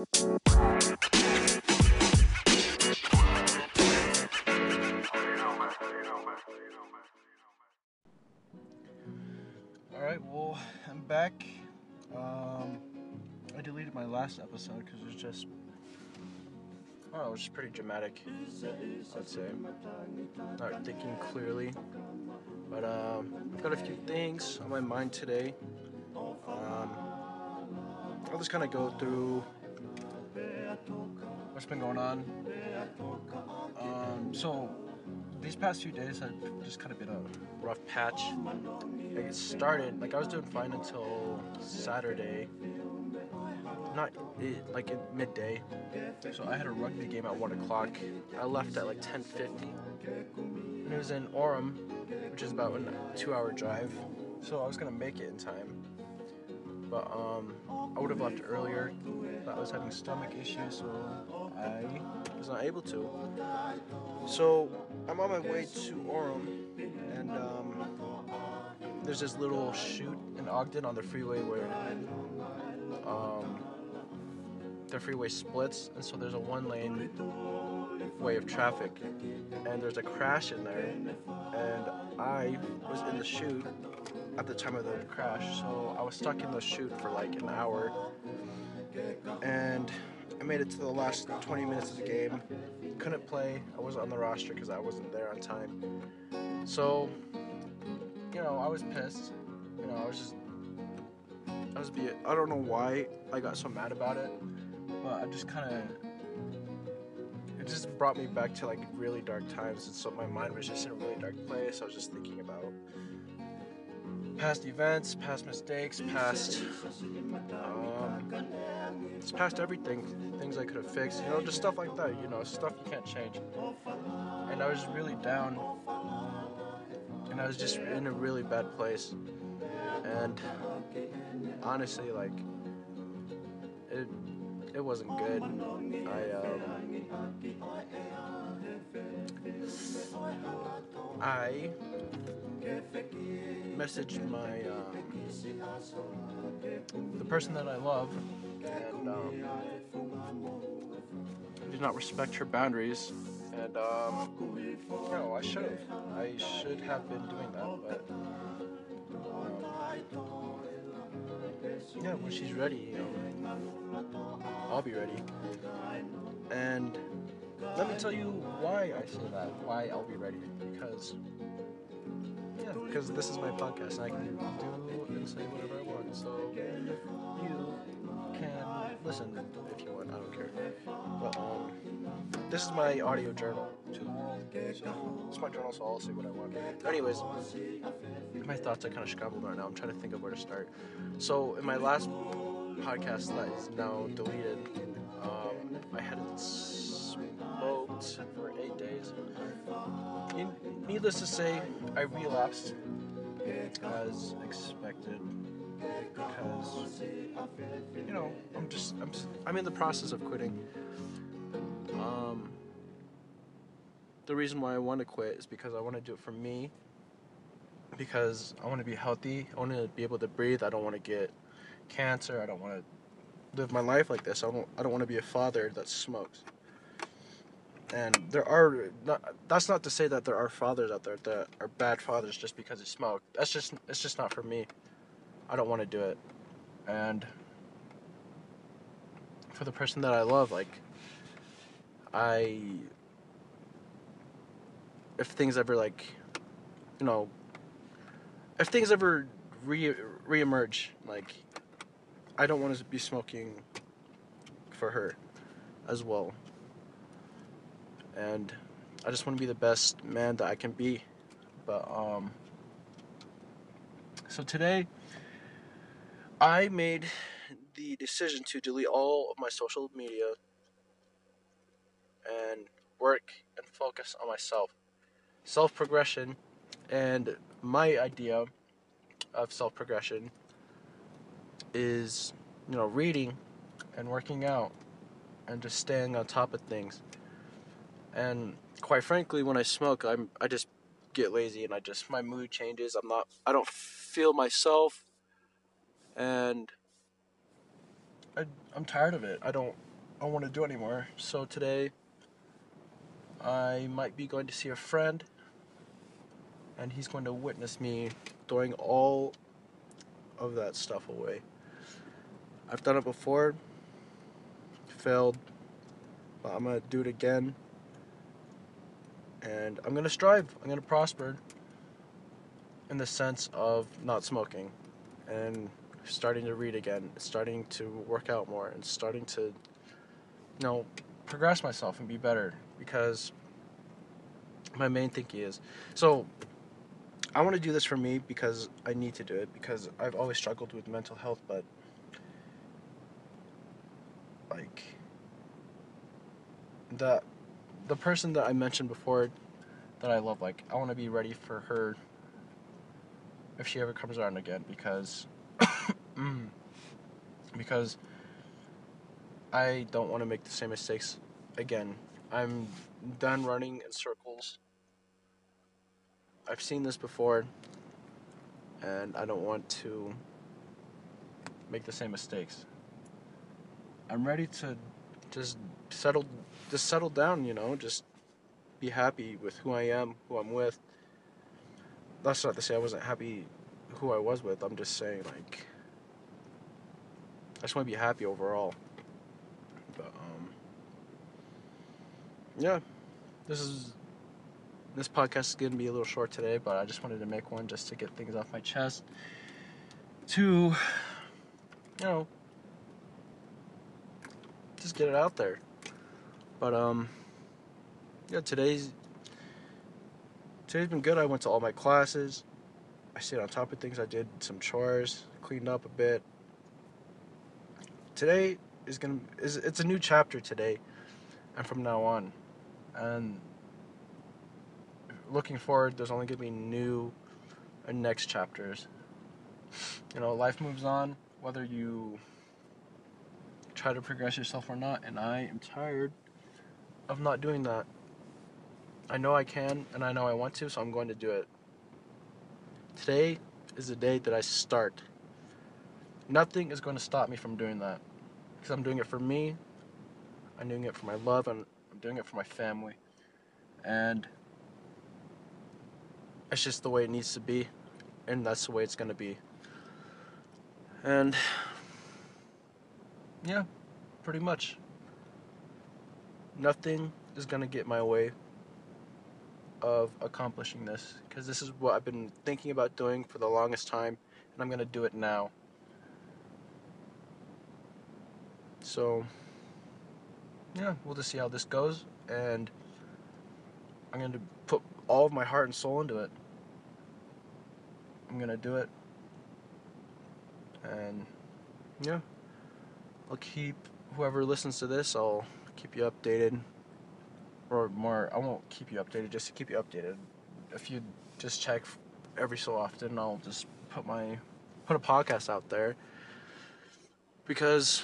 All right, well, I'm back. Um, I deleted my last episode because it was just, know, it was just pretty dramatic. I'd say, not thinking clearly. But um, I've got a few things on my mind today. Um, I'll just kind of go through what's been going on. Um, so these past few days have just kind of been a rough patch. Like it started, like I was doing fine until Saturday. Not it, like at midday. So I had a rugby game at one o'clock. I left at like 10:50, and it was in Orem, which is about a two-hour drive. So I was gonna make it in time, but um, I would have left earlier. But I was having stomach issues, so I was not able to. So I'm on my way to Orem, and um, there's this little chute in Ogden on the freeway where um, the freeway splits, and so there's a one-lane way of traffic, and there's a crash in there, and I was in the chute at the time of the crash, so I was stuck in the chute for like an hour, and I made it to the last 20 minutes of the game. Couldn't play. I wasn't on the roster because I wasn't there on time. So, you know, I was pissed. You know, I was just, I was be. I don't know why I got so mad about it, but I just kind of. It just brought me back to like really dark times, and so my mind was just in a really dark place. I was just thinking about past events, past mistakes, past um, just past everything, things I could have fixed, you know, just stuff like that, you know, stuff you can't change. And I was really down, and I was just in a really bad place. And honestly, like, it it wasn't good. I um, I messaged my um, the person that I love, and um, did not respect her boundaries. And um, know, I should have. I should have been doing that, but um, yeah, when she's ready, you know, I'll be ready. And let me tell you why I say that. Why I'll be ready because yeah, because this is my podcast and I can do and say whatever I want. So you can listen if you want. I don't care. But um, this is my audio journal too. It's my journal, so I'll say what I want. Anyways, my thoughts are kind of scrambled right now. I'm trying to think of where to start. So in my last podcast that is now deleted, um, I hadn't smoked for eight days. In- Needless to say, I relapsed as expected because you know I'm just I'm I'm in the process of quitting. Um, the reason why I want to quit is because I want to do it for me. Because I want to be healthy. I want to be able to breathe. I don't want to get cancer. I don't want to live my life like this. I don't. I don't want to be a father that smokes. And there are not, that's not to say that there are fathers out there that are bad fathers just because they smoke. That's just it's just not for me. I don't want to do it. And for the person that I love, like I if things ever like you know if things ever re reemerge, like I don't want to be smoking for her as well and I just want to be the best man that I can be. But um so today I made the decision to delete all of my social media and work and focus on myself. Self progression and my idea of self progression is, you know, reading and working out and just staying on top of things and quite frankly when i smoke i'm i just get lazy and i just my mood changes i'm not i don't feel myself and I, i'm tired of it i don't I don't want to do anymore. So today, I might be going to see a friend, and he's going to witness me throwing all of that stuff away. I've done it before, failed, but I'm gonna do it again, and I'm gonna strive. I'm gonna prosper in the sense of not smoking and starting to read again, starting to work out more, and starting to, you know, progress myself and be better because my main thing is so I want to do this for me because I need to do it because I've always struggled with mental health, but like the the person that I mentioned before that I love, like I want to be ready for her if she ever comes around again because because I don't want to make the same mistakes again. I'm done running in circles. I've seen this before and I don't want to make the same mistakes. I'm ready to just settle just settle down, you know, just be happy with who I am, who I'm with. That's not to say I wasn't happy who I was with. I'm just saying like I just want to be happy overall. But um yeah, this is this podcast is going to be a little short today, but I just wanted to make one just to get things off my chest. To, you know, just get it out there. But um, yeah, today's today's been good. I went to all my classes. I stayed on top of things. I did some chores, cleaned up a bit. Today is gonna is it's a new chapter today, and from now on, and looking forward, there's only gonna be new and next chapters. You know, life moves on, whether you try to progress yourself or not, and I am tired of not doing that. I know I can and I know I want to, so I'm going to do it. Today is the day that I start. Nothing is going to stop me from doing that. Because I'm doing it for me, I'm doing it for my love, and I'm doing it for my family. And it's just the way it needs to be, and that's the way it's going to be. And yeah, pretty much. Nothing is going to get my way of accomplishing this because this is what I've been thinking about doing for the longest time, and I'm going to do it now. So, yeah, we'll just see how this goes, and I'm going to put all of my heart and soul into it. I'm going to do it. And, yeah, I'll keep whoever listens to this, I'll keep you updated. Or more, I won't keep you updated, just to keep you updated. If you just check every so often, I'll just put my put a podcast out there because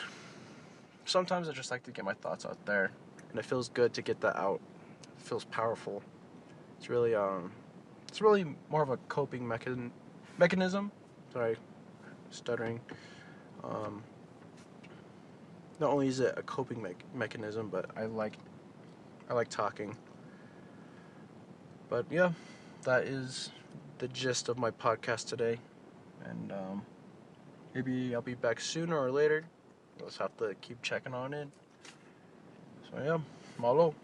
sometimes I just like to get my thoughts out there, and it feels good to get that out. It feels powerful. It's really um, it's really more of a coping mechan- mechanism. Sorry, stuttering. Um, not only is it a coping me- mechanism, but I like I like talking. But yeah, that is the gist of my podcast today, and um, maybe I'll be back sooner or later. Just have to keep checking on it. So yeah, malo.